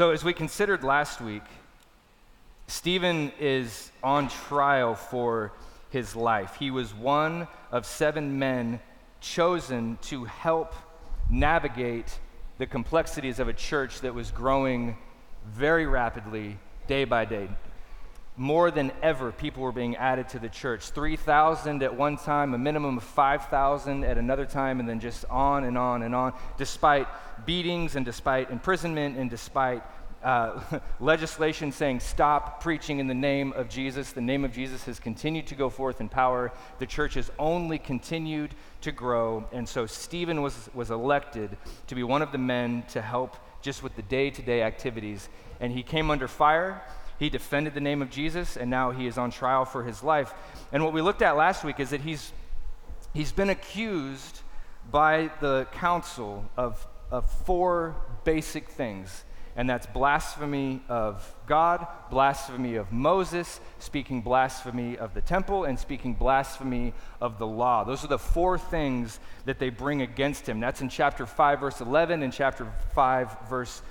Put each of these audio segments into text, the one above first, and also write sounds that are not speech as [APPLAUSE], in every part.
So, as we considered last week, Stephen is on trial for his life. He was one of seven men chosen to help navigate the complexities of a church that was growing very rapidly day by day. More than ever, people were being added to the church. 3,000 at one time, a minimum of 5,000 at another time, and then just on and on and on, despite beatings and despite imprisonment and despite uh, [LAUGHS] legislation saying stop preaching in the name of Jesus. The name of Jesus has continued to go forth in power. The church has only continued to grow. And so Stephen was, was elected to be one of the men to help just with the day to day activities. And he came under fire. He defended the name of Jesus, and now he is on trial for his life. And what we looked at last week is that he's, he's been accused by the council of, of four basic things and that's blasphemy of God, blasphemy of Moses, speaking blasphemy of the temple, and speaking blasphemy of the law. Those are the four things that they bring against him. That's in chapter 5, verse 11, and chapter 5, verse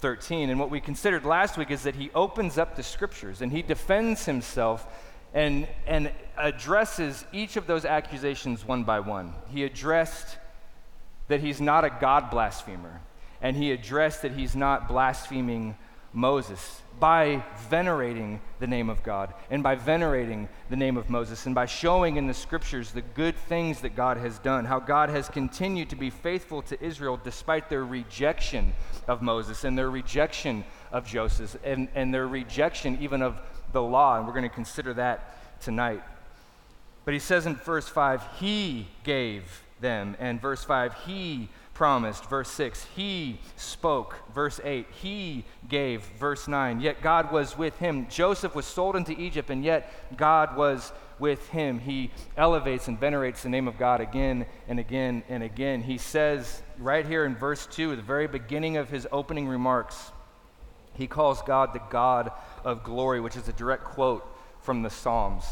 13. And what we considered last week is that he opens up the scriptures and he defends himself and, and addresses each of those accusations one by one. He addressed that he's not a God blasphemer and he addressed that he's not blaspheming Moses by venerating the name of God and by venerating the name of Moses and by showing in the scriptures the good things that God has done, how God has continued to be faithful to Israel despite their rejection of Moses and their rejection of Joseph and, and their rejection even of the law. And we're going to consider that tonight. But he says in verse 5, He gave them. And verse 5, He promised. Verse 6, He spoke. Verse 8, He gave. Verse 9, yet God was with him. Joseph was sold into Egypt, and yet God was with him. He elevates and venerates the name of God again and again and again. He says right here in verse 2, the very beginning of his opening remarks, he calls God the God of glory, which is a direct quote from the Psalms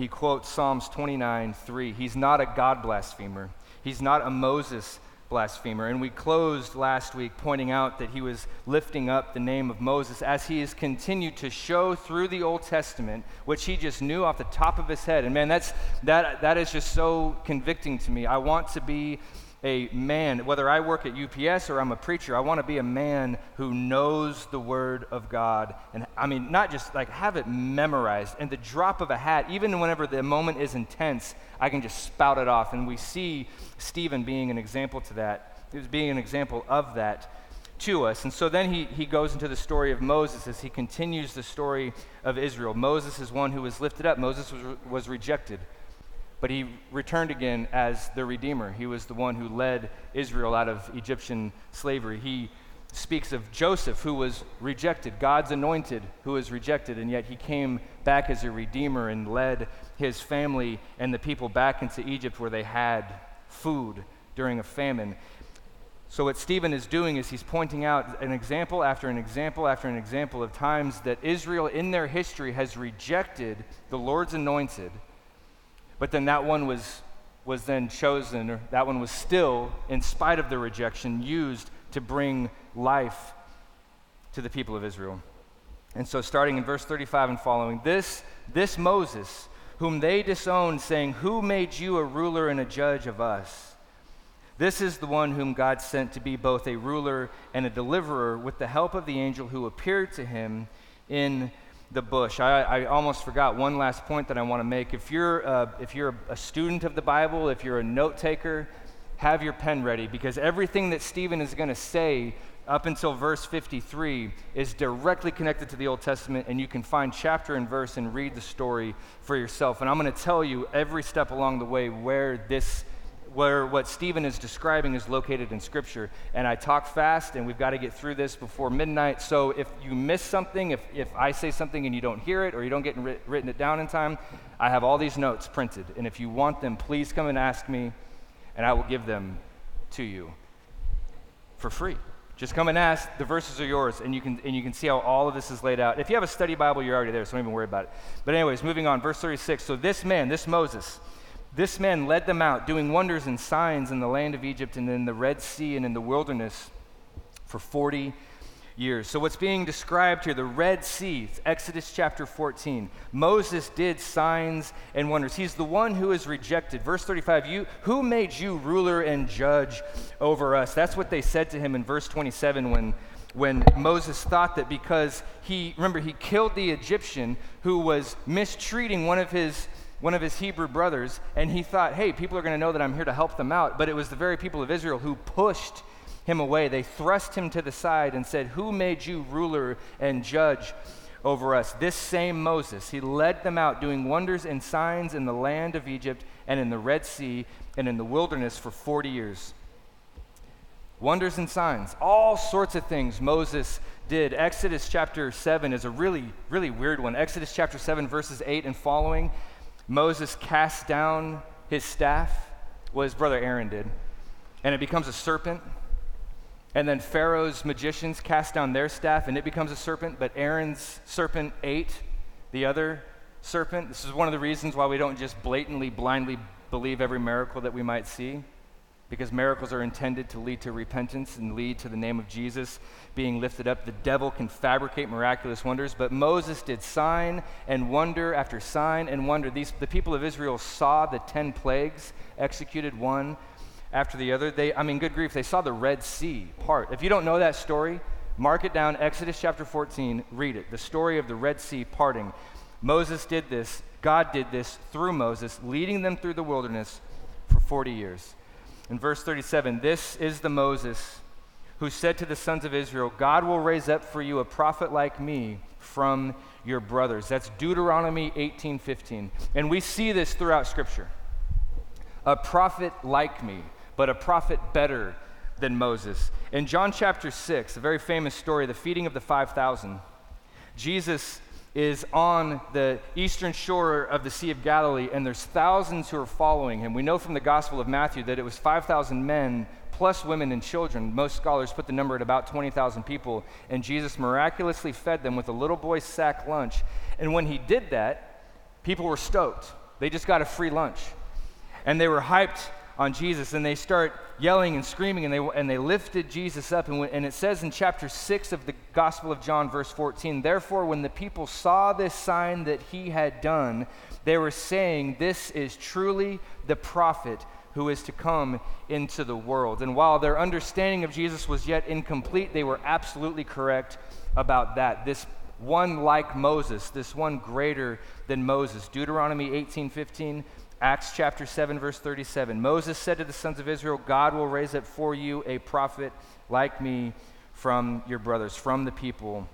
he quotes Psalms 29 3. He's not a God blasphemer, he's not a Moses blasphemer. And we closed last week pointing out that he was lifting up the name of Moses as he has continued to show through the Old Testament, which he just knew off the top of his head. And man, that's, that, that is just so convicting to me. I want to be a man, whether I work at UPS or I'm a preacher, I want to be a man who knows the Word of God. And I mean, not just like have it memorized. And the drop of a hat, even whenever the moment is intense, I can just spout it off. And we see Stephen being an example to that, he was being an example of that to us. And so then he, he goes into the story of Moses as he continues the story of Israel. Moses is one who was lifted up, Moses was, was rejected. But he returned again as the Redeemer. He was the one who led Israel out of Egyptian slavery. He speaks of Joseph, who was rejected, God's anointed, who was rejected, and yet he came back as a Redeemer and led his family and the people back into Egypt where they had food during a famine. So, what Stephen is doing is he's pointing out an example after an example after an example of times that Israel in their history has rejected the Lord's anointed but then that one was, was then chosen, or that one was still, in spite of the rejection, used to bring life to the people of Israel. And so, starting in verse 35 and following, this, this Moses, whom they disowned, saying, Who made you a ruler and a judge of us? This is the one whom God sent to be both a ruler and a deliverer with the help of the angel who appeared to him in the bush. I, I, almost forgot one last point that I want to make. If you're, uh, if you're a student of the Bible, if you're a note taker, have your pen ready because everything that Stephen is going to say up until verse 53 is directly connected to the Old Testament, and you can find chapter and verse and read the story for yourself. And I'm going to tell you every step along the way where this where what Stephen is describing is located in Scripture. And I talk fast, and we've got to get through this before midnight. So if you miss something, if, if I say something and you don't hear it or you don't get writ- written it down in time, I have all these notes printed. And if you want them, please come and ask me, and I will give them to you for free. Just come and ask. The verses are yours, and you can and you can see how all of this is laid out. If you have a study Bible, you're already there, so don't even worry about it. But anyways, moving on, verse 36. So this man, this Moses, this man led them out, doing wonders and signs in the land of Egypt and in the Red Sea and in the wilderness. for 40 years. So, what's being described here, the Red Sea, Exodus chapter 14. Moses did signs and wonders. He's the one who is rejected. Verse 35 you, Who made you ruler and judge over us? That's what they said to him in verse 27 when, when Moses thought that because he, remember, he killed the Egyptian who was mistreating one of his one of his Hebrew brothers, and he thought, hey, people are going to know that I'm here to help them out. But it was the very people of Israel who pushed him away. They thrust him to the side and said, Who made you ruler and judge over us? This same Moses, he led them out doing wonders and signs in the land of Egypt and in the Red Sea and in the wilderness for 40 years. Wonders and signs, all sorts of things Moses did. Exodus chapter 7 is a really, really weird one. Exodus chapter 7, verses 8 and following. Moses cast down his staff, what his brother Aaron did, and it becomes a serpent. And then Pharaoh's magicians cast down their staff and it becomes a serpent, but Aaron's serpent ate the other serpent. This is one of the reasons why we don't just blatantly, blindly believe every miracle that we might see, because miracles are intended to lead to repentance and lead to the name of Jesus being lifted up. The devil can fabricate miraculous wonders, but Moses did sign and wonder after sign and wonder. These, the people of Israel saw the ten plagues executed one after the other. They, I mean, good grief, they saw the Red Sea part. If you don't know that story, mark it down, Exodus chapter 14, read it. The story of the Red Sea parting. Moses did this, God did this through Moses, leading them through the wilderness for 40 years. In verse 37, this is the Moses who said to the sons of Israel, God will raise up for you a prophet like me from your brothers. That's Deuteronomy 18:15. And we see this throughout scripture. A prophet like me but a prophet better than Moses. In John chapter 6, a very famous story, the feeding of the 5,000, Jesus is on the eastern shore of the Sea of Galilee, and there's thousands who are following him. We know from the Gospel of Matthew that it was 5,000 men plus women and children. Most scholars put the number at about 20,000 people, and Jesus miraculously fed them with a little boy's sack lunch. And when he did that, people were stoked. They just got a free lunch. And they were hyped on Jesus and they start yelling and screaming and they, and they lifted Jesus up. And, when, and it says in chapter 6 of the Gospel of John, verse 14, Therefore, when the people saw this sign that he had done, they were saying, This is truly the prophet who is to come into the world. And while their understanding of Jesus was yet incomplete, they were absolutely correct about that. This one like Moses, this one greater than Moses. Deuteronomy 18:15 Acts chapter 7, verse 37. Moses said to the sons of Israel, God will raise up for you a prophet like me from your brothers, from the people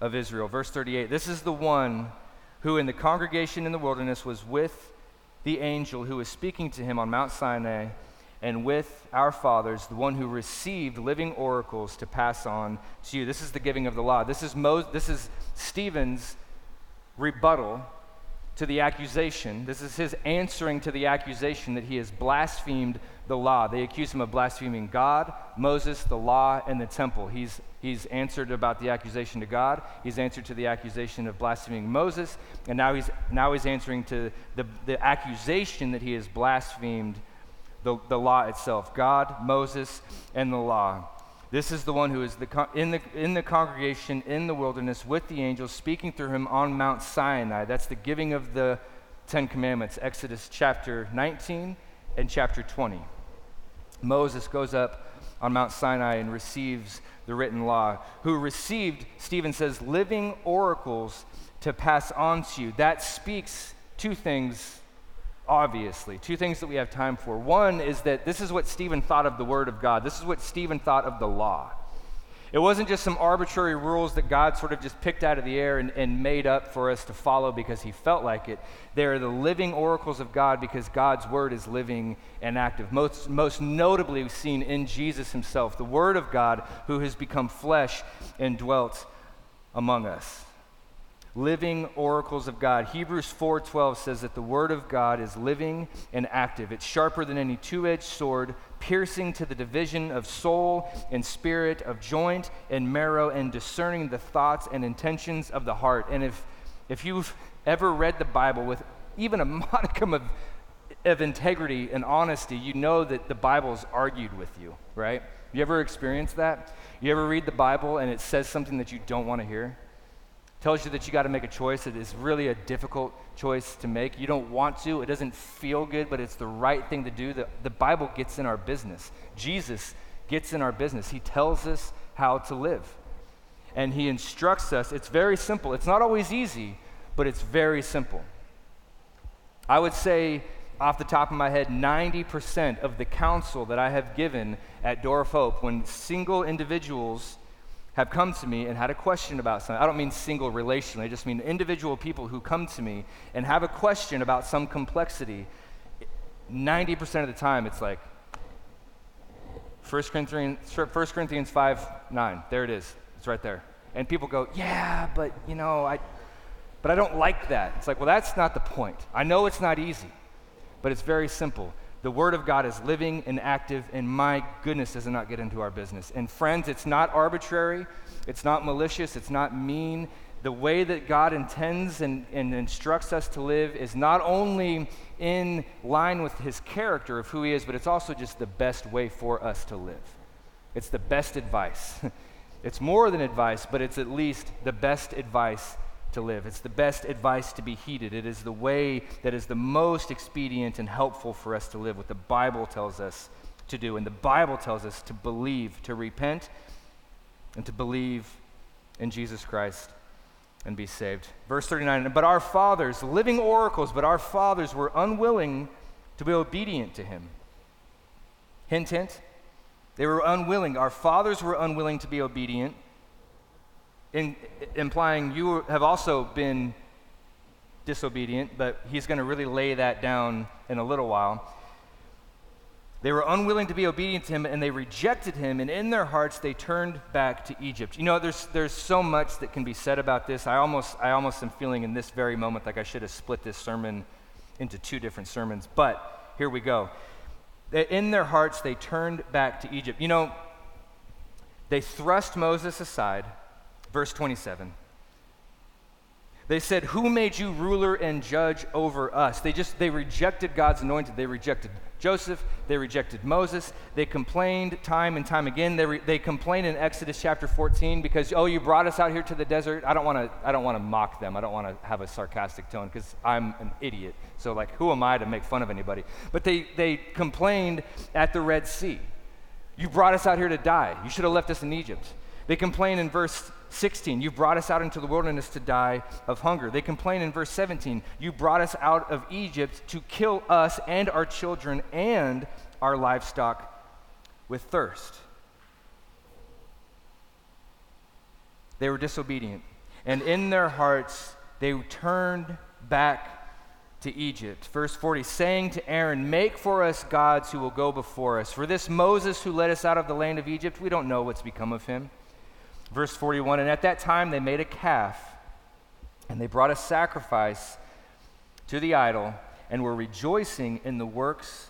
of Israel. Verse 38. This is the one who in the congregation in the wilderness was with the angel who was speaking to him on Mount Sinai and with our fathers, the one who received living oracles to pass on to you. This is the giving of the law. This is, Mo- this is Stephen's rebuttal to the accusation. This is his answering to the accusation that he has blasphemed the law. They accuse him of blaspheming God, Moses, the law, and the temple. He's, he's answered about the accusation to God. He's answered to the accusation of blaspheming Moses. And now he's, now he's answering to the, the accusation that he has blasphemed the, the law itself God, Moses, and the law. This is the one who is the, in, the, in the congregation in the wilderness with the angels, speaking through him on Mount Sinai. That's the giving of the Ten Commandments, Exodus chapter 19 and chapter 20. Moses goes up on Mount Sinai and receives the written law, who received, Stephen says, living oracles to pass on to you. That speaks two things obviously. Two things that we have time for. One is that this is what Stephen thought of the Word of God, this is what Stephen thought of the law. It wasn't just some arbitrary rules that God sort of just picked out of the air and, and made up for us to follow because he felt like it. They are the living oracles of God because God's word is living and active. Most, most notably seen in Jesus himself, the word of God who has become flesh and dwelt among us living oracles of God. Hebrews 4:12 says that the word of God is living and active. It's sharper than any two-edged sword, piercing to the division of soul and spirit, of joint and marrow and discerning the thoughts and intentions of the heart. And if if you've ever read the Bible with even a [LAUGHS] modicum of of integrity and honesty, you know that the Bible's argued with you, right? You ever experienced that? You ever read the Bible and it says something that you don't want to hear? Tells you that you got to make a choice. It is really a difficult choice to make. You don't want to, it doesn't feel good, but it's the right thing to do. The, the Bible gets in our business. Jesus gets in our business. He tells us how to live, and He instructs us. It's very simple. It's not always easy, but it's very simple. I would say, off the top of my head, 90% of the counsel that I have given at Door Hope, when single individuals have come to me and had a question about something. I don't mean single relationally, I just mean individual people who come to me and have a question about some complexity. 90% of the time, it's like 1 Corinthians, 1 Corinthians 5 9. There it is. It's right there. And people go, Yeah, but you know, I, but I don't like that. It's like, well, that's not the point. I know it's not easy, but it's very simple. The Word of God is living and active, and my goodness, does it not get into our business. And friends, it's not arbitrary, it's not malicious, it's not mean. The way that God intends and, and instructs us to live is not only in line with His character of who He is, but it's also just the best way for us to live. It's the best advice. [LAUGHS] it's more than advice, but it's at least the best advice to live. It's the best advice to be heeded. It is the way that is the most expedient and helpful for us to live, what the Bible tells us to do. And the Bible tells us to believe, to repent, and to believe in Jesus Christ and be saved. Verse 39 But our fathers, living oracles, but our fathers were unwilling to be obedient to him. Hint, hint. They were unwilling. Our fathers were unwilling to be obedient in, implying you have also been disobedient, but he's going to really lay that down in a little while. They were unwilling to be obedient to him and they rejected him, and in their hearts they turned back to Egypt. You know, there's, there's so much that can be said about this. I almost, I almost am feeling in this very moment like I should have split this sermon into two different sermons, but here we go. In their hearts they turned back to Egypt. You know, they thrust Moses aside Verse 27. They said, Who made you ruler and judge over us? They just, they rejected God's anointed. They rejected Joseph. They rejected Moses. They complained time and time again. They, re, they complained in Exodus chapter 14 because, oh, you brought us out here to the desert. I don't want to, I don't want to mock them. I don't want to have a sarcastic tone because I'm an idiot. So, like, who am I to make fun of anybody? But they, they complained at the Red Sea. You brought us out here to die. You should have left us in Egypt. They complain in verse 16, You brought us out into the wilderness to die of hunger. They complain in verse 17, You brought us out of Egypt to kill us and our children and our livestock with thirst. They were disobedient. And in their hearts, they turned back to Egypt. Verse 40, saying to Aaron, Make for us gods who will go before us. For this Moses who led us out of the land of Egypt, we don't know what's become of him. Verse 41 And at that time they made a calf, and they brought a sacrifice to the idol, and were rejoicing in the works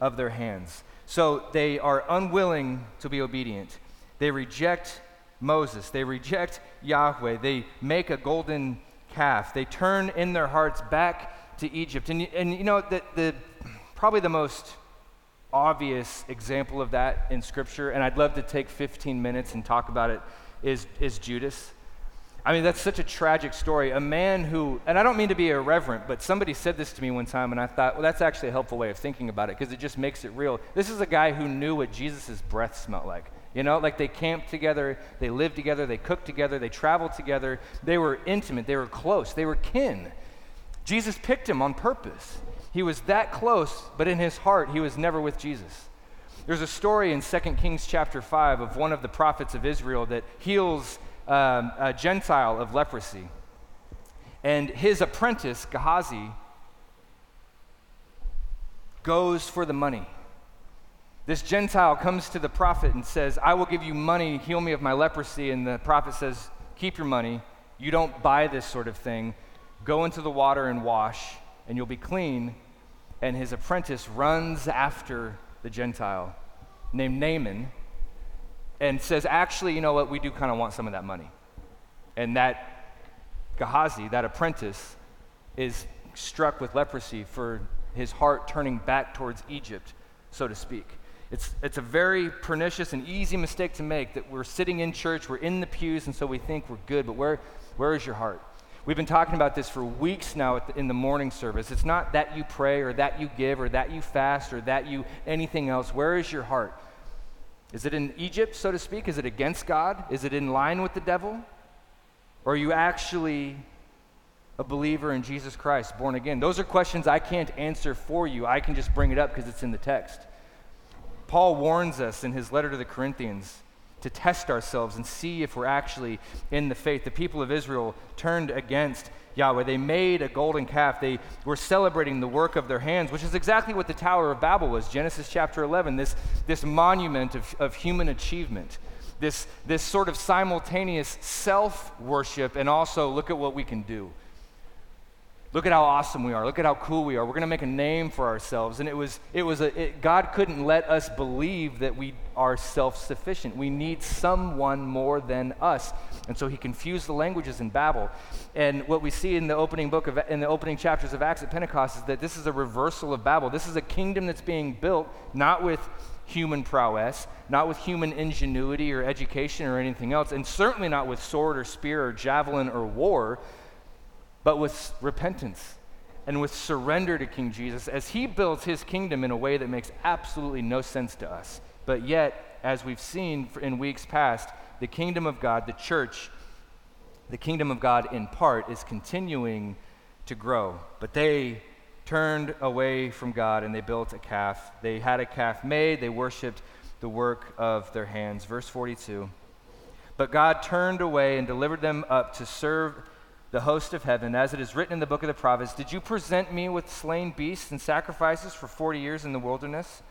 of their hands. So they are unwilling to be obedient. They reject Moses, they reject Yahweh, they make a golden calf, they turn in their hearts back to Egypt. And, and you know, the, the, probably the most obvious example of that in Scripture, and I'd love to take 15 minutes and talk about it is, is Judas. I mean, that's such a tragic story. A man who, and I don't mean to be irreverent, but somebody said this to me one time, and I thought, well, that's actually a helpful way of thinking about it because it just makes it real. This is a guy who knew what Jesus' breath smelled like. You know, like they camped together, they lived together, they cooked together, they traveled together, they were intimate, they were close, they were kin. Jesus picked him on purpose. He was that close, but in his heart, he was never with Jesus. There's a story in 2 Kings chapter 5 of one of the prophets of Israel that heals um, a Gentile of leprosy. And his apprentice, Gehazi, goes for the money. This Gentile comes to the prophet and says, I will give you money, heal me of my leprosy. And the prophet says, Keep your money. You don't buy this sort of thing. Go into the water and wash, and you'll be clean. And his apprentice runs after the Gentile named Naaman and says, Actually, you know what? We do kind of want some of that money. And that Gehazi, that apprentice, is struck with leprosy for his heart turning back towards Egypt, so to speak. It's, it's a very pernicious and easy mistake to make that we're sitting in church, we're in the pews, and so we think we're good, but where, where is your heart? We've been talking about this for weeks now in the morning service. It's not that you pray or that you give or that you fast or that you anything else. Where is your heart? Is it in Egypt, so to speak? Is it against God? Is it in line with the devil? Or are you actually a believer in Jesus Christ, born again? Those are questions I can't answer for you. I can just bring it up because it's in the text. Paul warns us in his letter to the Corinthians to test ourselves and see if we're actually in the faith. The people of Israel turned against Yahweh. They made a golden calf. They were celebrating the work of their hands, which is exactly what the Tower of Babel was. Genesis chapter 11, this, this monument of, of human achievement, this, this sort of simultaneous self worship, and also look at what we can do. Look at how awesome we are. Look at how cool we are. We're going to make a name for ourselves. And it was, it was a, it, God couldn't let us believe that we are self sufficient. We need someone more than us. And so he confused the languages in Babel. And what we see in the opening book of, in the opening chapters of Acts at Pentecost is that this is a reversal of Babel. This is a kingdom that's being built not with human prowess, not with human ingenuity or education or anything else, and certainly not with sword or spear or javelin or war but with repentance and with surrender to King Jesus as he builds his kingdom in a way that makes absolutely no sense to us. But yet, as we've seen in weeks past, the kingdom of God, the church, the kingdom of God in part is continuing to grow. But they turned away from God and they built a calf. They had a calf made, they worshiped the work of their hands. Verse 42. But God turned away and delivered them up to serve the host of heaven, as it is written in the book of the prophets, Did you present me with slain beasts and sacrifices for 40 years in the wilderness,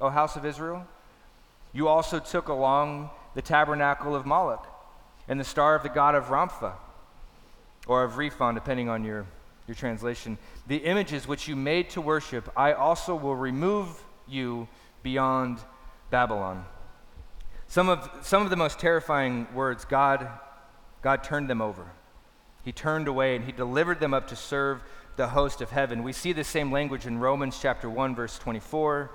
O house of Israel? You also took along the tabernacle of Moloch and the star of the god of Rompha, or of Rephan, depending on your, your translation. The images which you made to worship, I also will remove you beyond Babylon. Some of, some of the most terrifying words, God, God turned them over. He turned away and he delivered them up to serve the host of heaven. We see the same language in Romans chapter 1 verse 24,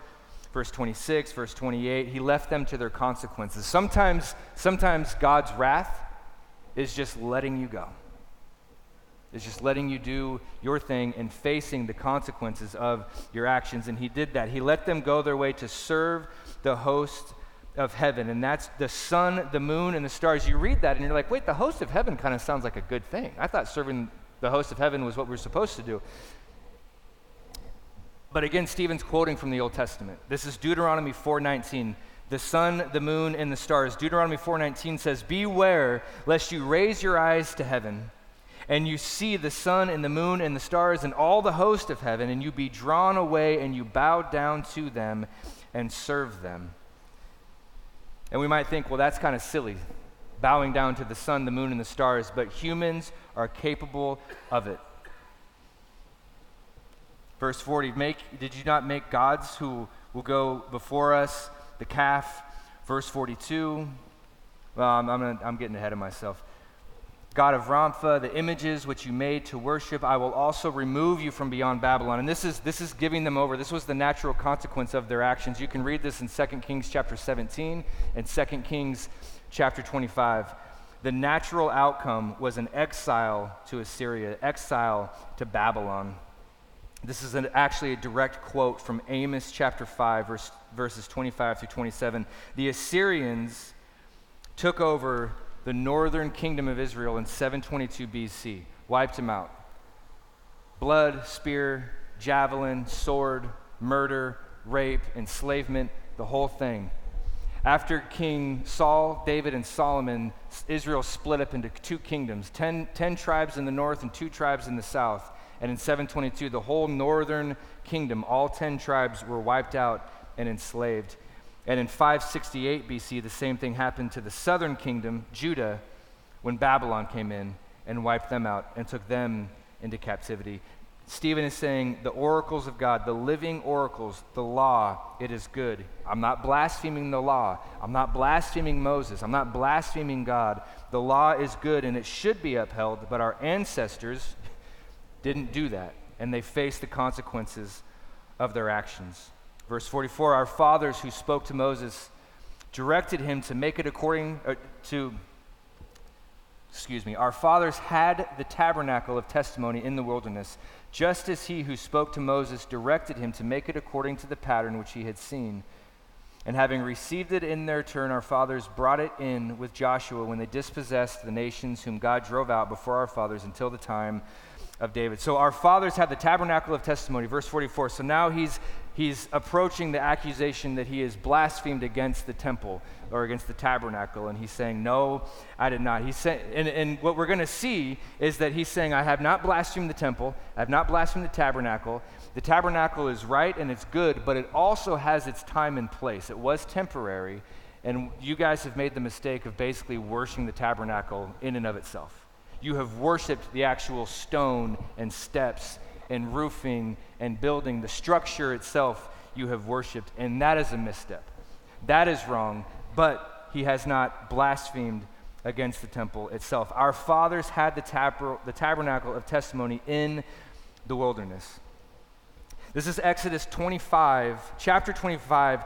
verse 26, verse 28. He left them to their consequences. Sometimes sometimes God's wrath is just letting you go. It's just letting you do your thing and facing the consequences of your actions. And he did that. He let them go their way to serve the host of heaven, and that's the sun, the moon, and the stars. You read that and you're like, wait, the host of heaven kind of sounds like a good thing. I thought serving the host of heaven was what we are supposed to do. But again, Stephen's quoting from the Old Testament. This is Deuteronomy 4:19. The sun, the moon, and the stars. Deuteronomy 4:19 says, "Beware lest you raise your eyes to heaven, and you see the sun and the moon and the stars and all the host of heaven, and you be drawn away and you bow down to them and serve them." And we might think, well, that's kind of silly, bowing down to the sun, the moon, and the stars, but humans are capable of it. Verse 40 make, Did you not make gods who will go before us? The calf. Verse 42. Well, I'm, I'm, gonna, I'm getting ahead of myself. God of Rompha, the images which you made to worship, I will also remove you from beyond Babylon. And this is, this is giving them over. This was the natural consequence of their actions. You can read this in 2 Kings chapter 17 and 2 Kings chapter 25. The natural outcome was an exile to Assyria, exile to Babylon. This is an, actually a direct quote from Amos chapter 5, verse, verses 25 through 27. The Assyrians took over the northern kingdom of Israel in 722 BC, wiped him out. Blood, spear, javelin, sword, murder, rape, enslavement, the whole thing. After King Saul, David, and Solomon, Israel split up into two kingdoms ten, ten tribes in the north and two tribes in the south. And in 722, the whole northern kingdom, all 10 tribes, were wiped out and enslaved. And in 568 BC, the same thing happened to the southern kingdom, Judah, when Babylon came in and wiped them out and took them into captivity. Stephen is saying the oracles of God, the living oracles, the law, it is good. I'm not blaspheming the law. I'm not blaspheming Moses. I'm not blaspheming God. The law is good and it should be upheld, but our ancestors [LAUGHS] didn't do that, and they faced the consequences of their actions. Verse 44 Our fathers who spoke to Moses directed him to make it according uh, to excuse me, our fathers had the tabernacle of testimony in the wilderness, just as he who spoke to Moses directed him to make it according to the pattern which he had seen. And having received it in their turn, our fathers brought it in with Joshua when they dispossessed the nations whom God drove out before our fathers until the time of David. So our fathers had the tabernacle of testimony, verse 44. So now he's, he's approaching the accusation that he has blasphemed against the temple or against the tabernacle. And he's saying, No, I did not. He's saying, and, and what we're going to see is that he's saying, I have not blasphemed the temple, I have not blasphemed the tabernacle. The tabernacle is right and it's good, but it also has its time and place. It was temporary, and you guys have made the mistake of basically worshiping the tabernacle in and of itself. You have worshiped the actual stone and steps and roofing and building, the structure itself you have worshiped, and that is a misstep. That is wrong, but he has not blasphemed against the temple itself. Our fathers had the, the tabernacle of testimony in the wilderness. This is Exodus 25, chapter 25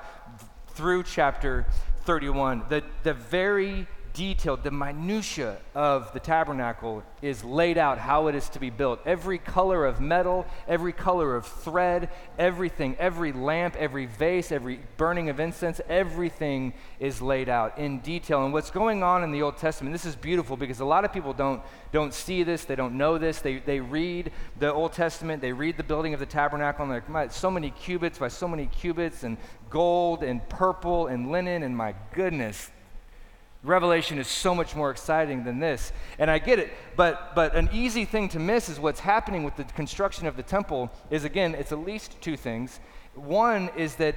through chapter 31. The, the very detailed, the minutia of the tabernacle is laid out how it is to be built. Every color of metal, every color of thread, everything, every lamp, every vase, every burning of incense, everything is laid out in detail. And what's going on in the Old Testament, this is beautiful because a lot of people don't, don't see this, they don't know this. They, they read the Old Testament, they read the building of the tabernacle, and they're like, so many cubits by so many cubits, and gold and purple and linen, and my goodness, Revelation is so much more exciting than this. And I get it, but, but an easy thing to miss is what's happening with the construction of the temple is, again, it's at least two things. One is that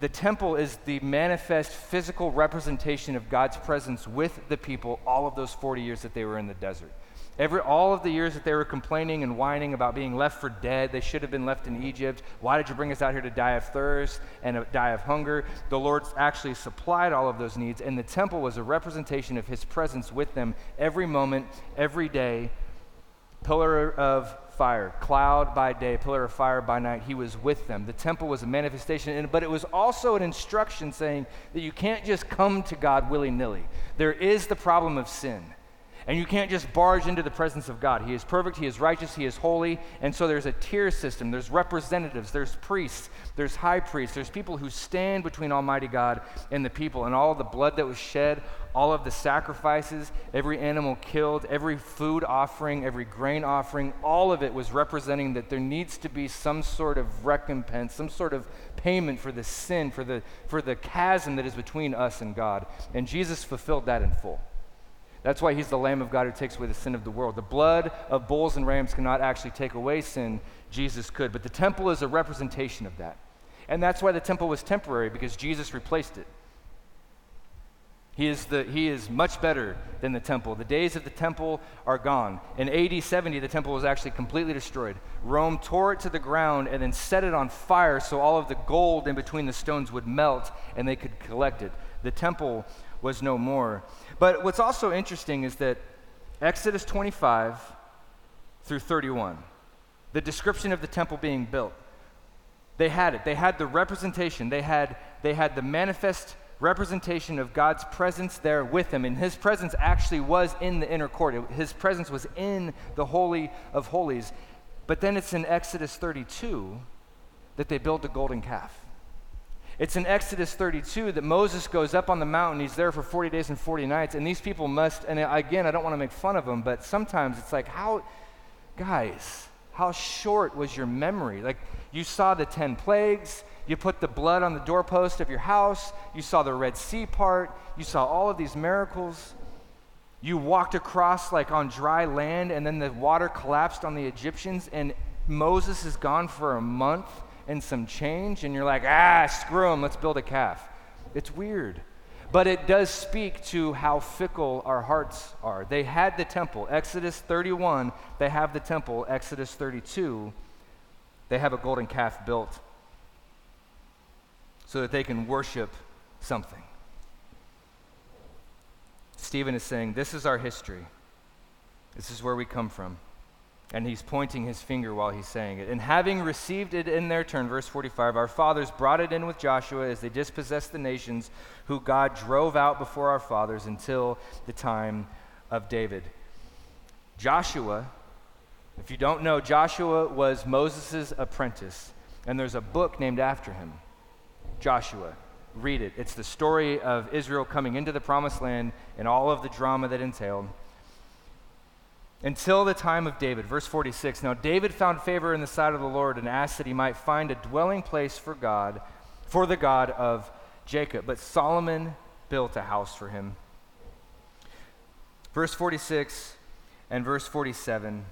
the temple is the manifest physical representation of God's presence with the people all of those 40 years that they were in the desert. Every, all of the years that they were complaining and whining about being left for dead, they should have been left in Egypt. Why did you bring us out here to die of thirst and die of hunger? The Lord actually supplied all of those needs, and the temple was a representation of his presence with them every moment, every day. Pillar of fire, cloud by day, pillar of fire by night. He was with them. The temple was a manifestation, but it was also an instruction saying that you can't just come to God willy nilly. There is the problem of sin. And you can't just barge into the presence of God. He is perfect, He is righteous, He is holy. And so there's a tier system, there's representatives, there's priests, there's high priests, there's people who stand between Almighty God and the people. And all of the blood that was shed, all of the sacrifices, every animal killed, every food offering, every grain offering, all of it was representing that there needs to be some sort of recompense, some sort of payment for the sin, for the, for the chasm that is between us and God. And Jesus fulfilled that in full. That's why he's the Lamb of God who takes away the sin of the world. The blood of bulls and rams cannot actually take away sin, Jesus could. But the temple is a representation of that. And that's why the temple was temporary, because Jesus replaced it. He is, the, he is much better than the temple. The days of the temple are gone. In AD 70, the temple was actually completely destroyed. Rome tore it to the ground and then set it on fire so all of the gold in between the stones would melt and they could collect it. The temple was no more. But what's also interesting is that Exodus 25 through 31, the description of the temple being built, they had it. They had the representation. They had, they had the manifest representation of God's presence there with them. And his presence actually was in the inner court, his presence was in the Holy of Holies. But then it's in Exodus 32 that they built the golden calf. It's in Exodus 32 that Moses goes up on the mountain. He's there for 40 days and 40 nights. And these people must, and again, I don't want to make fun of them, but sometimes it's like, how, guys, how short was your memory? Like, you saw the 10 plagues. You put the blood on the doorpost of your house. You saw the Red Sea part. You saw all of these miracles. You walked across like on dry land, and then the water collapsed on the Egyptians, and Moses is gone for a month and some change, and you're like, ah, screw them, let's build a calf. It's weird. But it does speak to how fickle our hearts are. They had the temple, Exodus 31, they have the temple, Exodus 32, they have a golden calf built so that they can worship something. Stephen is saying, This is our history. This is where we come from. And he's pointing his finger while he's saying it. And having received it in their turn, verse 45, our fathers brought it in with Joshua as they dispossessed the nations who God drove out before our fathers until the time of David. Joshua, if you don't know, Joshua was Moses' apprentice, and there's a book named after him Joshua. Read it. It's the story of Israel coming into the promised land and all of the drama that entailed until the time of David. Verse 46 Now David found favor in the sight of the Lord and asked that he might find a dwelling place for God, for the God of Jacob. But Solomon built a house for him. Verse 46 and verse 47.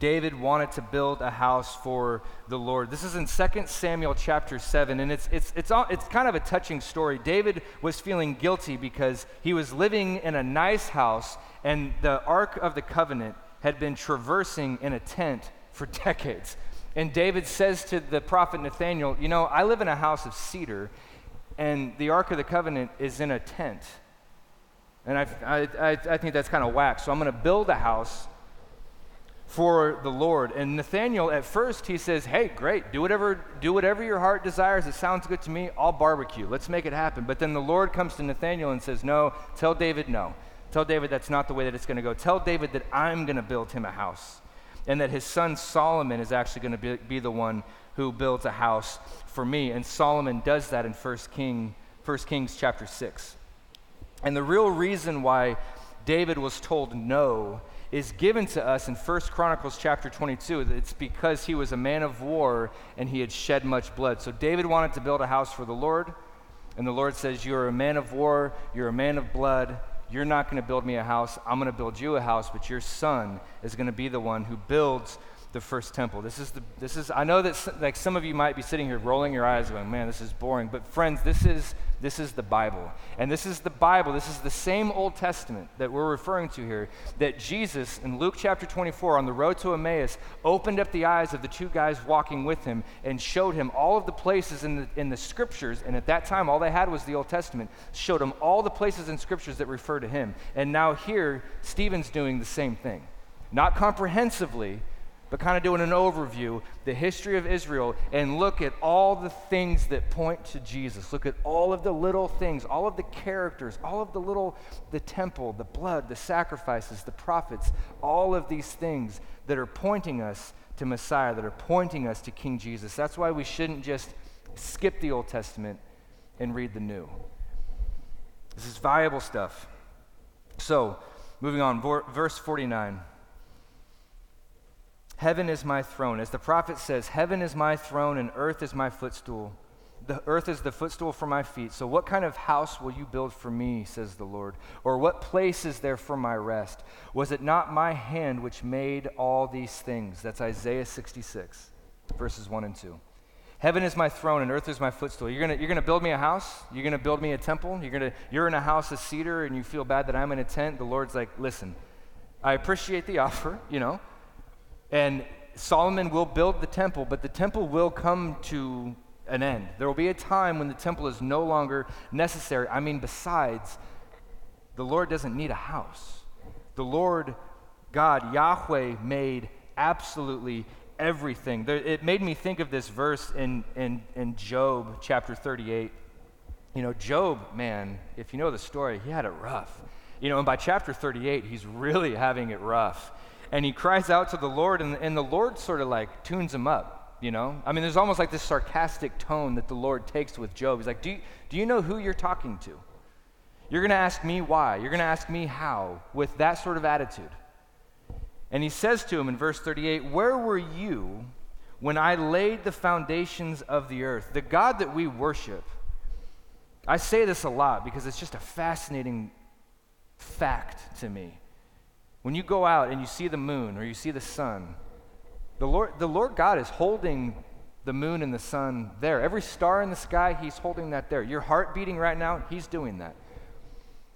David wanted to build a house for the Lord. This is in 2 Samuel chapter 7, and it's, it's, it's, all, it's kind of a touching story. David was feeling guilty because he was living in a nice house, and the Ark of the Covenant had been traversing in a tent for [LAUGHS] decades. And David says to the prophet Nathaniel, You know, I live in a house of cedar, and the Ark of the Covenant is in a tent. And I, I, I think that's kind of whack. So I'm going to build a house for the Lord. And Nathaniel, at first, he says, Hey, great, do whatever, do whatever your heart desires. It sounds good to me. I'll barbecue. Let's make it happen. But then the Lord comes to Nathaniel and says, No, tell David no. Tell David that's not the way that it's going to go. Tell David that I'm going to build him a house. And that his son Solomon is actually going to be, be the one who builds a house for me. And Solomon does that in 1 King, 1 Kings chapter 6. And the real reason why David was told no is given to us in 1 Chronicles chapter 22. It's because he was a man of war and he had shed much blood. So David wanted to build a house for the Lord, and the Lord says, You're a man of war, you're a man of blood. You're not going to build me a house. I'm going to build you a house, but your son is going to be the one who builds the first temple. This is the this is I know that like some of you might be sitting here rolling your eyes going, "Man, this is boring." But friends, this is this is the Bible. And this is the Bible. This is the same Old Testament that we're referring to here that Jesus in Luke chapter 24 on the road to Emmaus opened up the eyes of the two guys walking with him and showed him all of the places in the in the scriptures and at that time all they had was the Old Testament. Showed him all the places in scriptures that refer to him. And now here Stephen's doing the same thing. Not comprehensively, but kind of doing an overview, the history of Israel, and look at all the things that point to Jesus. Look at all of the little things, all of the characters, all of the little, the temple, the blood, the sacrifices, the prophets, all of these things that are pointing us to Messiah, that are pointing us to King Jesus. That's why we shouldn't just skip the Old Testament and read the New. This is valuable stuff. So, moving on, verse 49. Heaven is my throne. As the prophet says, Heaven is my throne and earth is my footstool. The earth is the footstool for my feet. So, what kind of house will you build for me, says the Lord? Or what place is there for my rest? Was it not my hand which made all these things? That's Isaiah 66, verses 1 and 2. Heaven is my throne and earth is my footstool. You're going you're gonna build me a house? You're going to build me a temple? You're, gonna, you're in a house of cedar and you feel bad that I'm in a tent? The Lord's like, listen, I appreciate the [LAUGHS] offer, you know, and Solomon will build the temple, but the temple will come to an end. There will be a time when the temple is no longer necessary. I mean, besides, the Lord doesn't need a house. The Lord God, Yahweh, made absolutely everything. There, it made me think of this verse in, in, in Job chapter 38. You know, Job, man, if you know the story, he had it rough. You know, and by chapter 38, he's really having it rough and he cries out to the Lord, and, and the Lord sort of like tunes him up, you know? I mean, there's almost like this sarcastic tone that the Lord takes with Job. He's like, Do you, do you know who you're talking to? You're going to ask me why. You're going to ask me how, with that sort of attitude. And he says to him in verse 38 Where were you when I laid the foundations of the earth? The God that we worship. I say this a lot because it's just a fascinating fact to me. When you go out and you see the moon or you see the sun, the Lord, the Lord God is holding the moon and the sun there. Every star in the sky, He's holding that there. Your heart beating right now, He's doing that.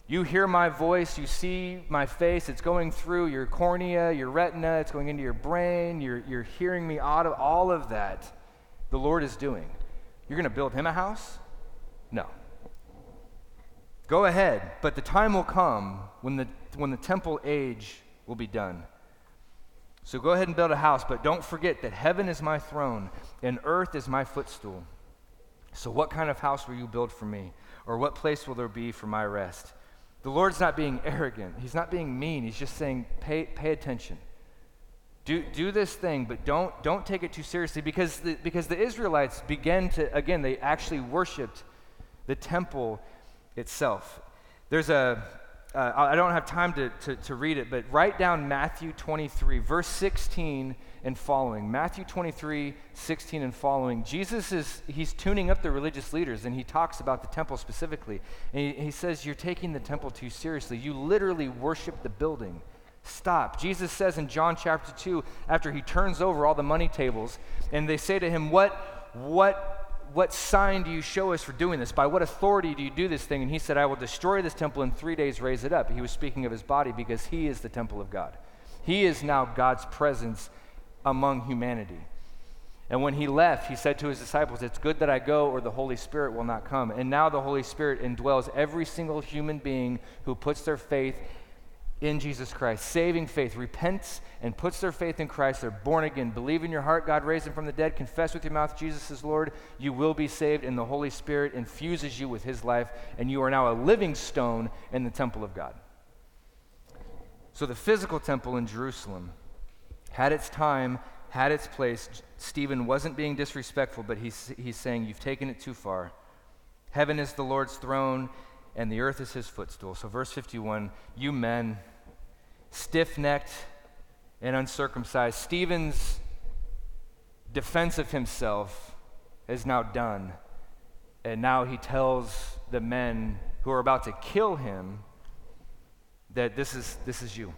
You hear my voice, you see my face, it's going through your cornea, your retina, it's going into your brain, you're, you're hearing me out of all of that. The Lord is doing. You're going to build Him a house? No. Go ahead, but the time will come when the, when the temple age will be done. So go ahead and build a house, but don't forget that heaven is my throne and earth is my footstool. So, what kind of house will you build for me? Or what place will there be for my rest? The Lord's not being [LAUGHS] arrogant. He's not being mean. He's just saying, pay, pay attention. Do, do this thing, but don't, don't take it too seriously because the, because the Israelites began to, again, they actually worshiped the temple itself. There's a, uh, I don't have time to, to, to read it, but write down Matthew 23, verse 16 and following. Matthew 23, 16 and following. Jesus is, he's tuning up the religious leaders, and he talks about the temple specifically. And he, he says, You're taking the temple too seriously. You literally worship the building. Stop. Jesus says in John chapter 2, after he turns over all the money tables, and they say to him, What, what what sign do you show us for doing this? By what authority do you do this thing? And he said, I will destroy this temple in three days, raise it up. He was speaking of his body because he is the temple of God. He is now God's presence among humanity. And when he left, he said to his disciples, It's good that I go, or the Holy Spirit will not come. And now the Holy Spirit indwells every single human being who puts their faith in Jesus Christ. Saving faith, repents and puts their faith in Christ. They're born again. Believe in your heart God raised him from the dead. Confess with your mouth Jesus is Lord. You will be saved, and the Holy Spirit infuses you with his life, and you are now a living stone in the temple of God. So the physical temple in Jerusalem had its time, had its place. Stephen wasn't being disrespectful, but he's, he's saying, You've taken it too far. Heaven is the Lord's throne, and the earth is his footstool. So, verse 51 You men, stiff necked and uncircumcised, Stephen's defense of himself is now done. And now he tells the men who are about to kill him that this is, this is you.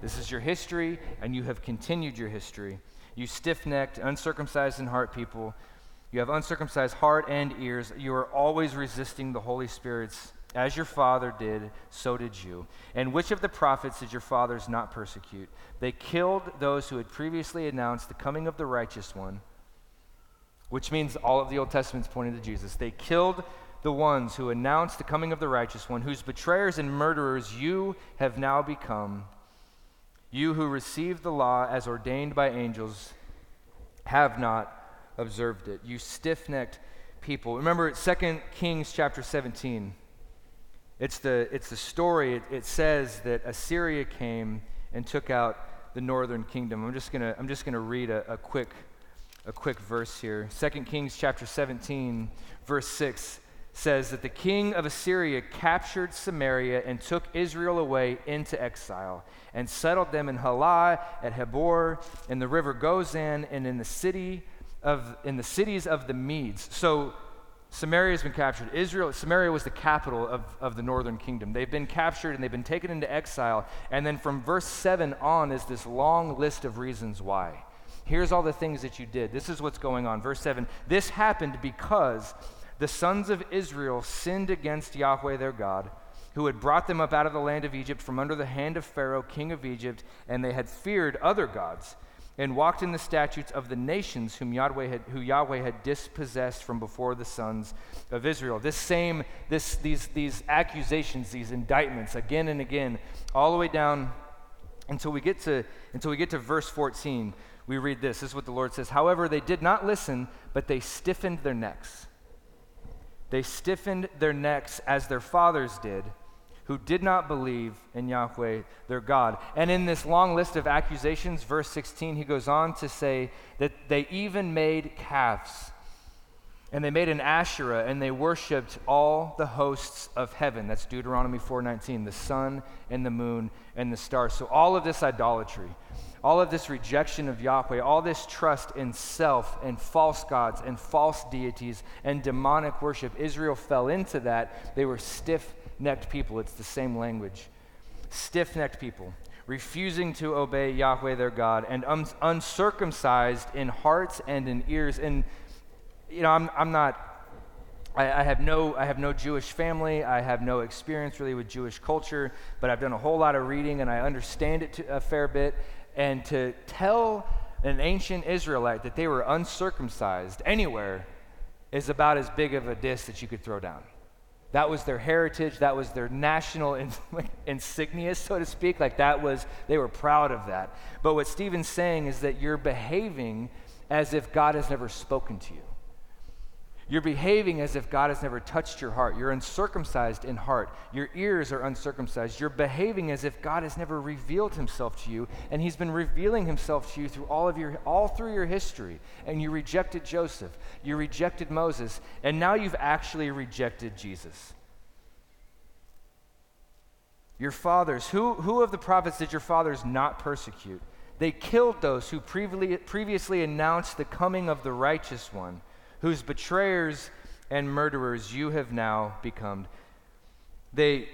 This is your history, and you have continued your history. You stiff necked, uncircumcised in heart people, you have uncircumcised heart and ears. You are always resisting the Holy Spirit's, as your father did, so did you. And which of the prophets did your fathers not persecute? They killed those who had previously announced the coming of the righteous one, which means all of the Old Testament's pointing to Jesus. They killed the ones who announced the coming of the righteous one, whose betrayers and murderers you have now become. You who received the law as ordained by angels have not observed it. You stiff necked people. Remember 2 Kings chapter 17. It's the, it's the story. It, it says that Assyria came and took out the northern kingdom. I'm just going to I'm just gonna read a, a, quick, a quick verse here. 2 Kings chapter 17, verse 6 says that the king of Assyria captured Samaria and took Israel away into exile and settled them in Halah, at Habor, in the river Gozan, and in the city of in the cities of the Medes. So Samaria has been captured. Israel, Samaria was the capital of, of the northern kingdom. They've been captured and they've been taken into exile. And then from verse 7 on is this long list of reasons why. Here's all the things that you did. This is what's going on. Verse 7 This happened because the sons of Israel sinned against Yahweh their God, who had brought them up out of the land of Egypt from under the hand of Pharaoh, king of Egypt, and they had feared other gods and walked in the statutes of the nations whom Yahweh had, who Yahweh had dispossessed from before the sons of Israel. This same, this, these, these accusations, these indictments, again and again, all the way down until we get to, until we get to verse 14. We read this. This is what the Lord says. However, they did not listen, but they stiffened their necks. They stiffened their necks as their fathers did, who did not believe in Yahweh their God. And in this long list of accusations, verse 16, he goes on to say that they even made calves. And they made an Asherah and they worshiped all the hosts of heaven. That's Deuteronomy 4:19, the sun and the moon and the stars. So all of this idolatry, all of this rejection of Yahweh, all this trust in self and false gods and false deities and demonic worship, Israel fell into that. They were stiff necked people. It's the same language. Stiff necked people, refusing to obey Yahweh their God, and un- uncircumcised in hearts and in ears. And, you know, I'm, I'm not. I, I have no, I have no Jewish family. I have no experience really with Jewish culture, but I've done a whole lot of reading and I understand it to, a fair bit. And to tell an ancient Israelite that they were uncircumcised anywhere is about as big of a diss that you could throw down. That was their heritage. That was their national in, like, insignia, so to speak. Like that was, they were proud of that. But what Stephen's saying is that you're behaving as if God has never spoken to you. You're behaving as if God has never touched your heart. You're uncircumcised in heart. Your ears are uncircumcised. You're behaving as if God has never revealed himself to you, and he's been revealing himself to you through all of your all through your history. And you rejected Joseph. You rejected Moses, and now you've actually rejected Jesus. Your fathers, who, who of the prophets did your fathers not persecute? They killed those who previously, previously announced the coming of the righteous one whose betrayers and murderers you have now become. They,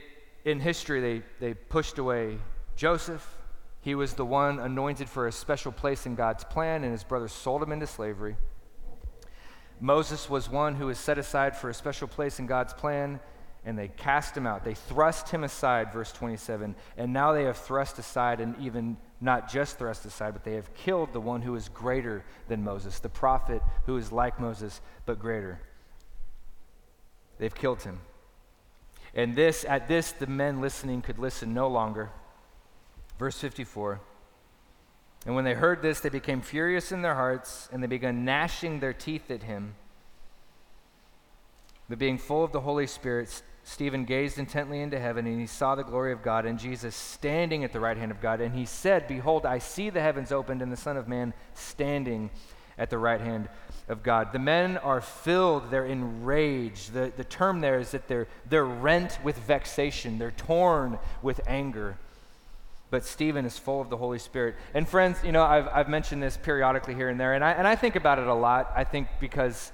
in history, they, they pushed away Joseph. He was the one anointed for a special place in God's plan, and his brothers sold him into slavery. Moses was one who was set aside for a special place in God's plan, and they cast him out. They thrust him aside, verse 27, and now they have thrust aside and even not just thrust aside, but they have killed the one who is greater than Moses, the prophet who is like Moses, but greater. They've killed him. And this, at this, the men listening could listen no longer. Verse 54. And when they heard this, they became furious in their hearts, and they began gnashing their teeth at him. But being full of the Holy Spirit, Stephen gazed intently into heaven, and he saw the glory of God and Jesus standing at the right hand of God. And he said, Behold, I see the heavens opened and the Son of Man standing at the right hand of God. The men are filled, they're enraged. The, the term there is that they're, they're rent with vexation, they're torn with anger. But Stephen is full of the Holy Spirit. And friends, you know, I've, I've mentioned this periodically here and there, and I, and I think about it a lot. I think because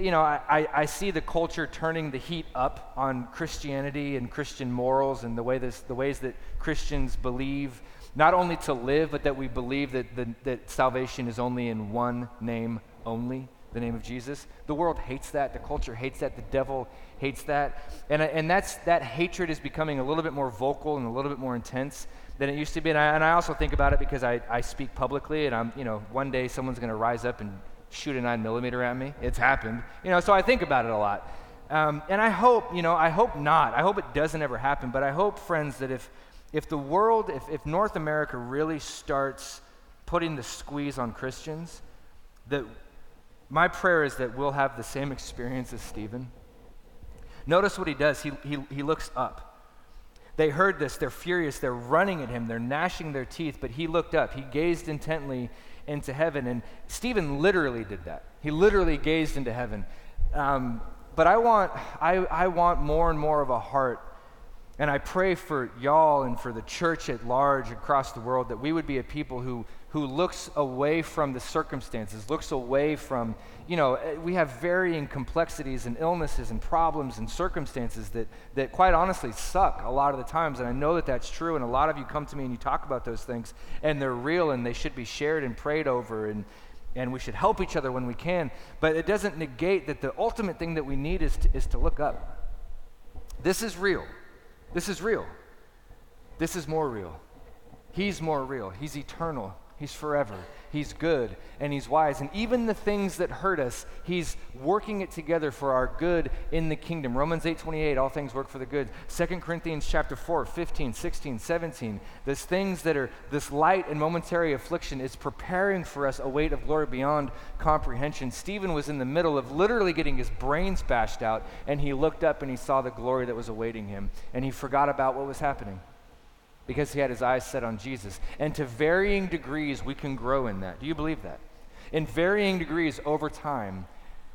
you know, I, I see the culture turning the heat up on Christianity and Christian morals and the, way this, the ways that Christians believe, not only to live, but that we believe that, the, that salvation is only in one name only, the name of Jesus. The world hates that. The culture hates that. The devil hates that. And, uh, and that's, that hatred is becoming a little bit more vocal and a little bit more intense than it used to be. And I, and I also think about it because I, I speak publicly, and I'm, you know, one day someone's going to rise up and shoot a nine millimeter at me. It's happened. You know, so I think about it a lot. Um, and I hope, you know, I hope not. I hope it doesn't ever happen. But I hope, friends, that if, if the world, if, if North America really starts putting the squeeze on Christians, that my prayer is that we'll have the same experience as Stephen. Notice what he does. He, he, he looks up. They heard this. They're furious. They're running at him. They're gnashing their teeth. But he looked up. He gazed intently into heaven. And Stephen literally did that. He literally gazed into heaven. Um, but I want, I, I want more and more of a heart and I pray for y'all and for the church at large across the world that we would be a people who, who looks away from the circumstances, looks away from, you know, eh, we have varying complexities and illnesses and problems and circumstances that, that quite honestly suck a lot of the times. And I know that that's true. And a lot of you come to me and you talk about those things, and they're real and they should be shared and prayed over. And, and we should help each other when we can. But it doesn't negate that the ultimate thing that we need is to, is to look up. This is real. This is real. This is more real. He's more real. He's eternal. He's forever. He's good and he's wise. And even the things that hurt us, he's working it together for our good in the kingdom. Romans 8:28, all things work for the good. 2 Corinthians chapter 4, 15, 16, 17. These things that are this light and momentary affliction is preparing for us a weight of glory beyond comprehension. Stephen was in the middle of literally getting his brains bashed out, and he looked up and he saw the glory that was awaiting him, and he forgot about what was happening because he had his eyes set on Jesus. And to varying degrees, we can grow in that. Do you believe that? In varying degrees over time,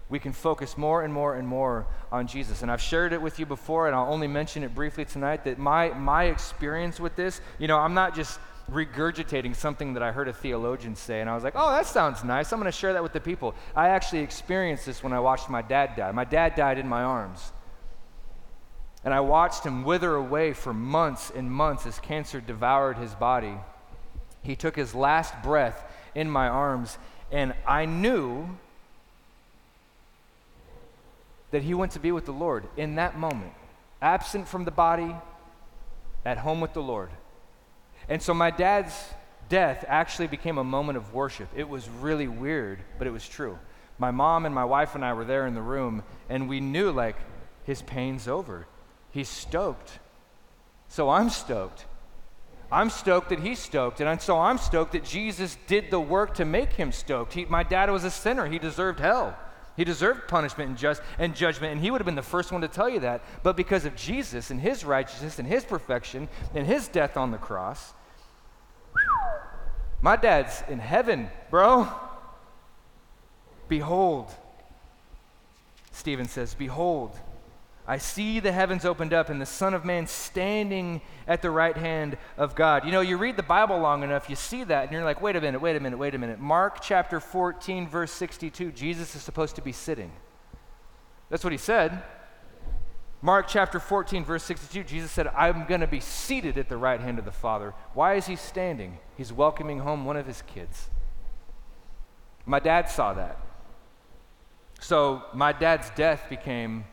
we can focus more and more and more on Jesus. And I've shared it with you before, and I'll only mention it briefly tonight that my, my experience with this, you know, I'm not just regurgitating something that I heard a theologian say, and I was like, oh, that sounds nice. I'm going to share that with the people. I actually experienced this when I watched my dad die. My dad died in my arms. And I watched him wither away for months and months as cancer devoured his body. He took his last breath in my arms, and I knew that he went to be with the Lord in that moment, absent from the body, at home with the Lord. And so my dad's death actually became a moment of worship. It was really weird, but it was true. My mom and my wife and I were there in the room, and we knew, like, his pain's over. He's stoked. So I'm stoked. I'm stoked that he's stoked, and so I'm stoked that Jesus did the work to make him stoked. He, my dad was a sinner. He deserved hell. He deserved punishment and, just, and judgment, and he would have been the first one to tell you that. But because of Jesus and his righteousness and his perfection and his death on the cross, my dad's in heaven, bro. Behold, Stephen says, Behold, I see the heavens opened up and the Son of Man standing at the right hand of God. You know, you read the Bible long enough, you see that, and you're like, wait a minute, wait a minute, wait a minute. Mark chapter 14, verse 62, Jesus is supposed to be sitting. That's what he said. Mark chapter 14, verse 62, Jesus said, I'm going to be seated at the right hand of the Father. Why is he standing? He's welcoming home one of his kids. My dad saw that. So my dad's death became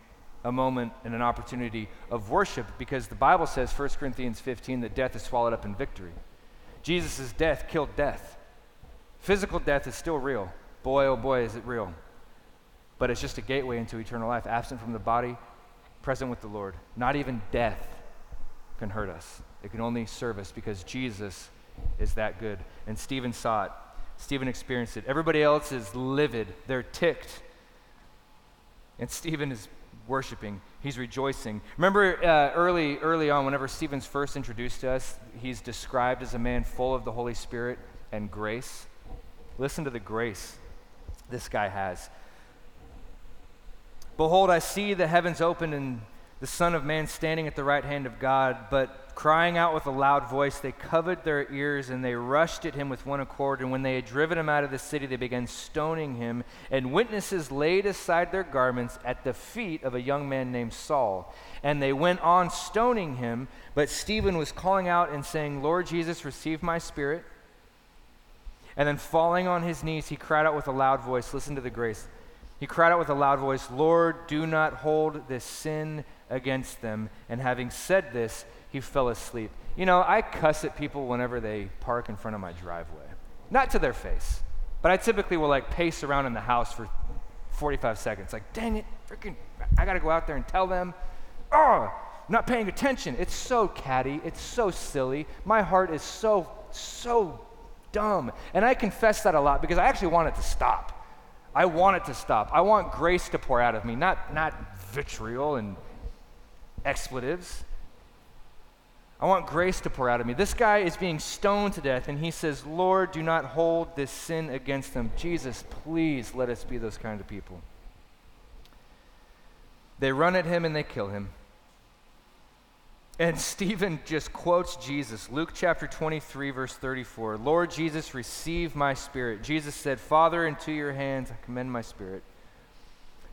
a moment and an opportunity of worship because the Bible says, 1 Corinthians 15, that death is swallowed up in victory. Jesus' death killed death. Physical death is still real. Boy, oh boy, is it real. But it's just a gateway into eternal life, absent from the body, present with the Lord. Not even death can hurt us, it can only serve us because Jesus is that good. And Stephen saw it. Stephen experienced it. Everybody else is livid, they're ticked. And Stephen is worshiping, he's rejoicing. Remember uh, early, early on, whenever Stephen's first introduced to us, he's described as a man full of the Holy Spirit and grace. Listen to the grace this guy has. Behold, I see the heavens open and the Son of Man standing at the right hand of God, but Crying out with a loud voice, they covered their ears and they rushed at him with one accord. And when they had driven him out of the city, they began stoning him. And witnesses laid aside their garments at the feet of a young man named Saul. And they went on stoning him. But Stephen was calling out and saying, Lord Jesus, receive my spirit. And then falling on his knees, he cried out with a loud voice. Listen to the grace. He cried out with a loud voice, Lord, do not hold this sin against them. And having said this, he fell asleep. You know, I cuss at people whenever they park in front of my driveway. Not to their face, but I typically will like pace around in the house for 45 seconds. Like, dang it, freaking, I gotta go out there and tell them, oh, not paying attention. It's so catty, it's so silly. My heart is so, so dumb. And I confess that a lot because I actually want it to stop. I want it to stop. I want grace to pour out of me, not, not vitriol and expletives. I want grace to pour out of me. This guy is being stoned to death, and he says, Lord, do not hold this sin against them. Jesus, please let us be those kind of people. They run at him and they kill him. And Stephen just quotes Jesus, Luke chapter 23, verse 34. Lord Jesus, receive my spirit. Jesus said, Father, into your hands I commend my spirit.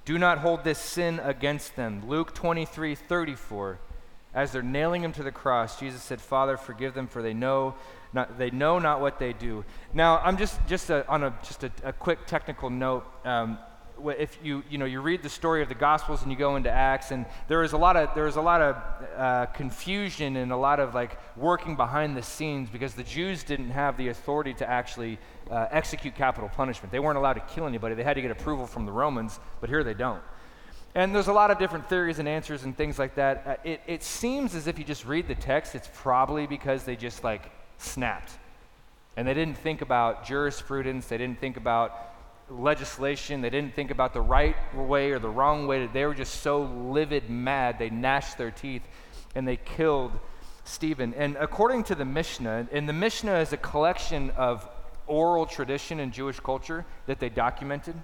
Do not hold this sin against them. Luke 23, 34 as they're nailing him to the cross, Jesus said, Father, forgive them, for they know not, they know not what they do. Now, I'm just, just a, on a, just a, a quick technical note. Um, if you, you, know, you read the story of the Gospels and you go into Acts, and there is a lot of, there is a lot of uh, confusion and a lot of like working behind the scenes because the Jews didn't have the authority to actually uh, execute capital punishment. They weren't allowed to kill anybody. They had to get approval from the Romans, but here they don't. And there's a lot of different theories and answers and things like that. Uh, it, it seems as if you just read the text, it's probably because they just like snapped. And they didn't think about jurisprudence, they didn't think about legislation, they didn't think about the right way or the wrong way. They were just so livid mad, they gnashed their teeth and they killed Stephen. And according to the Mishnah, and the Mishnah is a collection of oral tradition in Jewish culture that they documented.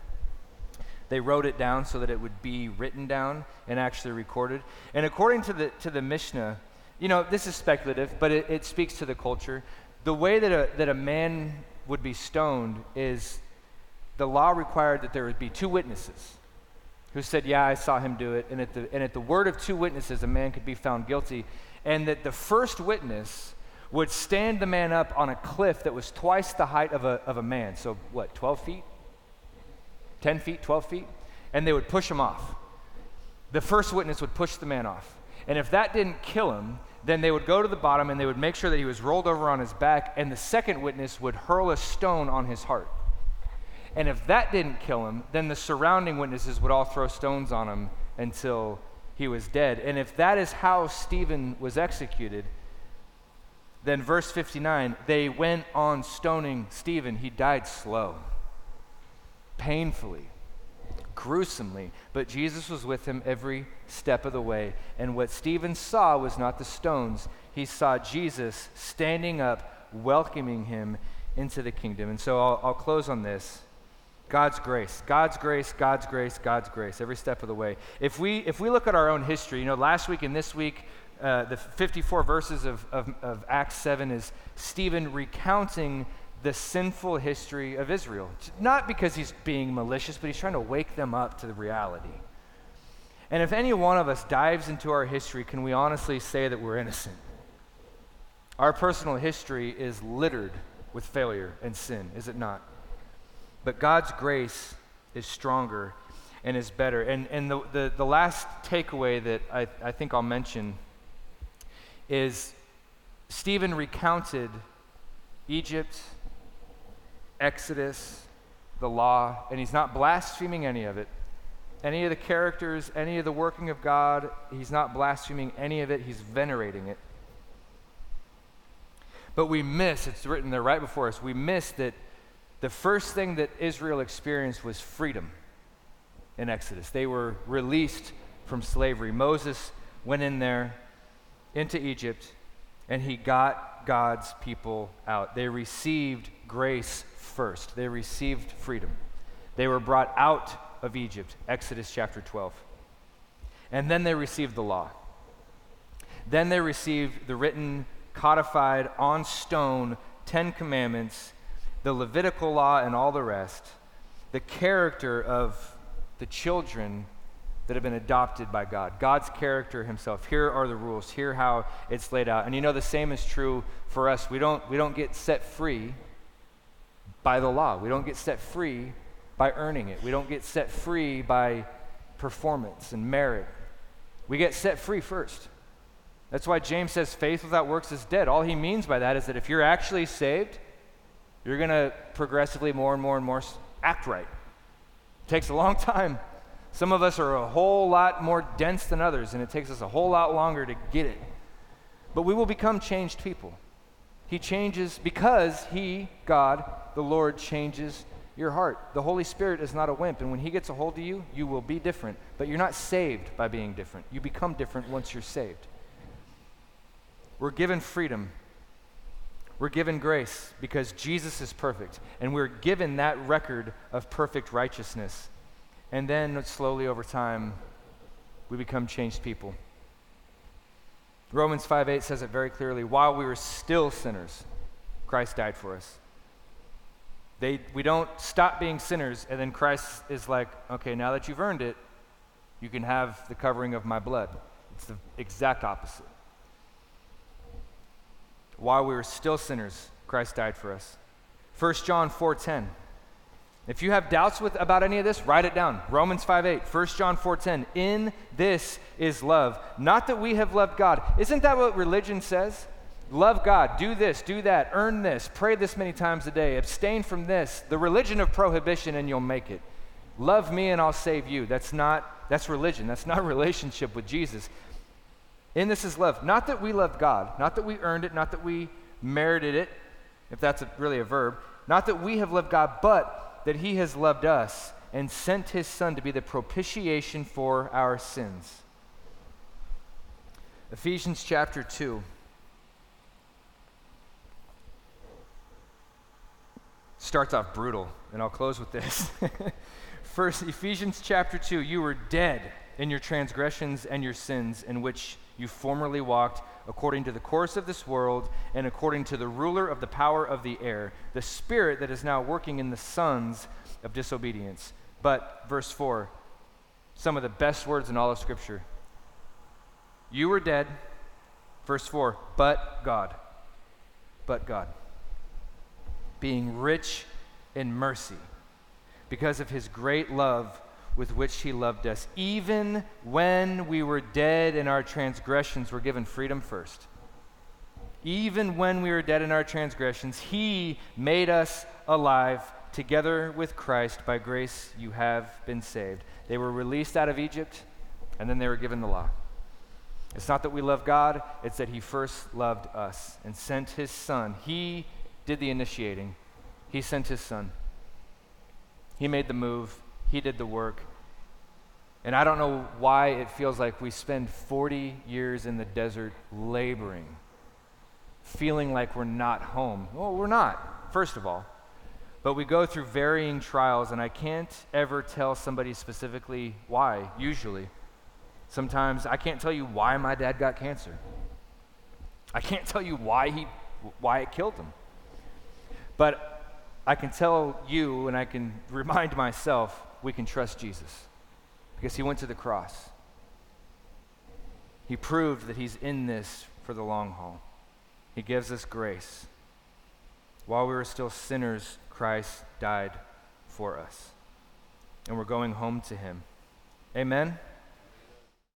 They wrote it down so that it would be written down and actually recorded. And according to the, to the Mishnah, you know, this is speculative, but it, it speaks to the culture. The way that a, that a man would be stoned is the law required that there would be two witnesses who said, Yeah, I saw him do it. And at, the, and at the word of two witnesses, a man could be found guilty. And that the first witness would stand the man up on a cliff that was twice the height of a, of a man. So, what, 12 feet? 10 feet, 12 feet, and they would push him off. The first witness would push the man off. And if that didn't kill him, then they would go to the bottom and they would make sure that he was rolled over on his back, and the second witness would hurl a stone on his heart. And if that didn't kill him, then the surrounding witnesses would all throw stones on him until he was dead. And if that is how Stephen was executed, then verse 59 they went on stoning Stephen. He died slow, painfully, gruesomely, but Jesus was with him every step of the way. And what Stephen saw was not the stones, he saw Jesus standing up, welcoming him into the kingdom. And so I'll, I'll close on this. God's grace, God's grace, God's grace, God's grace, every step of the way. If we, if we look at our own history, you know, last week and this week, uh, the 54 verses of, of, of Acts 7 is Stephen recounting the sinful history of Israel. Not because he's being malicious, but he's trying to wake them up to the reality. And if any one of us dives into our history, can we honestly say that we're innocent? Our personal history is littered with failure and sin, is it not? But God's grace is stronger and is better. And, and the, the, the last takeaway that I, I think I'll mention is Stephen recounted Egypt, Exodus, the law, and he's not blaspheming any of it. Any of the characters, any of the working of God, he's not blaspheming any of it, he's venerating it. But we miss, it's written there right before us, we miss that the first thing that Israel experienced was freedom in Exodus. They were released from slavery. Moses went in there into Egypt and he got God's people out. They received grace first, they received freedom. They were brought out of Egypt, Exodus chapter 12. And then they received the law. Then they received the written, codified on stone Ten Commandments, the Levitical law, and all the rest, the character of the children that have been adopted by God. God's character himself. Here are the rules. Here how it's laid out. And you know the same is true for us. We don't we don't get set free by the law. We don't get set free by earning it. We don't get set free by performance and merit. We get set free first. That's why James says faith without works is dead. All he means by that is that if you're actually saved, you're going to progressively more and more and more act right. It takes a long [LAUGHS] time. Some of us are a whole lot more dense than others, and it takes us a whole lot longer to get it. But we will become changed people. He changes because He, God, the Lord, changes your heart. The Holy Spirit is not a wimp, and when He gets a hold of you, you will be different. But you're not saved by being different. You become different once you're saved. We're given freedom. We're given grace because Jesus is perfect, and we're given that record of perfect righteousness. And then slowly over time, we become changed people. Romans 5 8 says it very clearly while we were still sinners, Christ died for us. They, we don't stop being sinners, and then Christ is like, okay, now that you've earned it, you can have the covering of my blood. It's the exact opposite. While we were still sinners, Christ died for us. 1 John 4:10 if you have doubts with, about any of this, write it down. Romans 5 8, 1 John 4 10. In this is love. Not that we have loved God. Isn't that what religion says? Love God, do this, do that, earn this, pray this many times a day, abstain from this. The religion of prohibition, and you'll make it. Love me and I'll save you. That's not, that's religion. That's not [LAUGHS] relationship with Jesus. In this is love. Not that we loved God, not that we earned it, not that we merited it, if that's a, really a verb. Not that we have loved God, but that he has loved us and sent his Son to be the propitiation for our sins. Ephesians chapter 2. Starts off brutal, and I'll close with this. [LAUGHS] First, Ephesians chapter 2 you were dead in your transgressions and your sins, in which you formerly walked according to the course of this world and according to the ruler of the power of the air, the spirit that is now working in the sons of disobedience. But, verse 4, some of the best words in all of Scripture. You were dead, verse 4, but God. But God. Being rich in mercy because of his great love with which he loved us. Even when we were dead in our transgressions, we're given freedom first. Even when we were dead in our transgressions, he made us alive together with Christ. By grace, you have been saved. They were released out of Egypt, and then they were given the law. It's not that we love God, it's that He first loved us and sent His Son. He did the initiating, He sent His Son. He made the move, He did the work. And I don't know why it feels like we spend 40 years in the desert laboring, feeling like we're not home. Well, we're not, first of all. But we go through varying trials, and I can't ever tell somebody specifically why, usually. Sometimes I can't tell you why my dad got cancer. I can't tell you why, he, why it killed him. But I can tell you, and I can [LAUGHS] remind myself, we can trust Jesus because he went to the cross. He proved that he's in this for the long haul. He gives us grace. While we were still sinners, Christ died for us. And we're going home to him. Amen.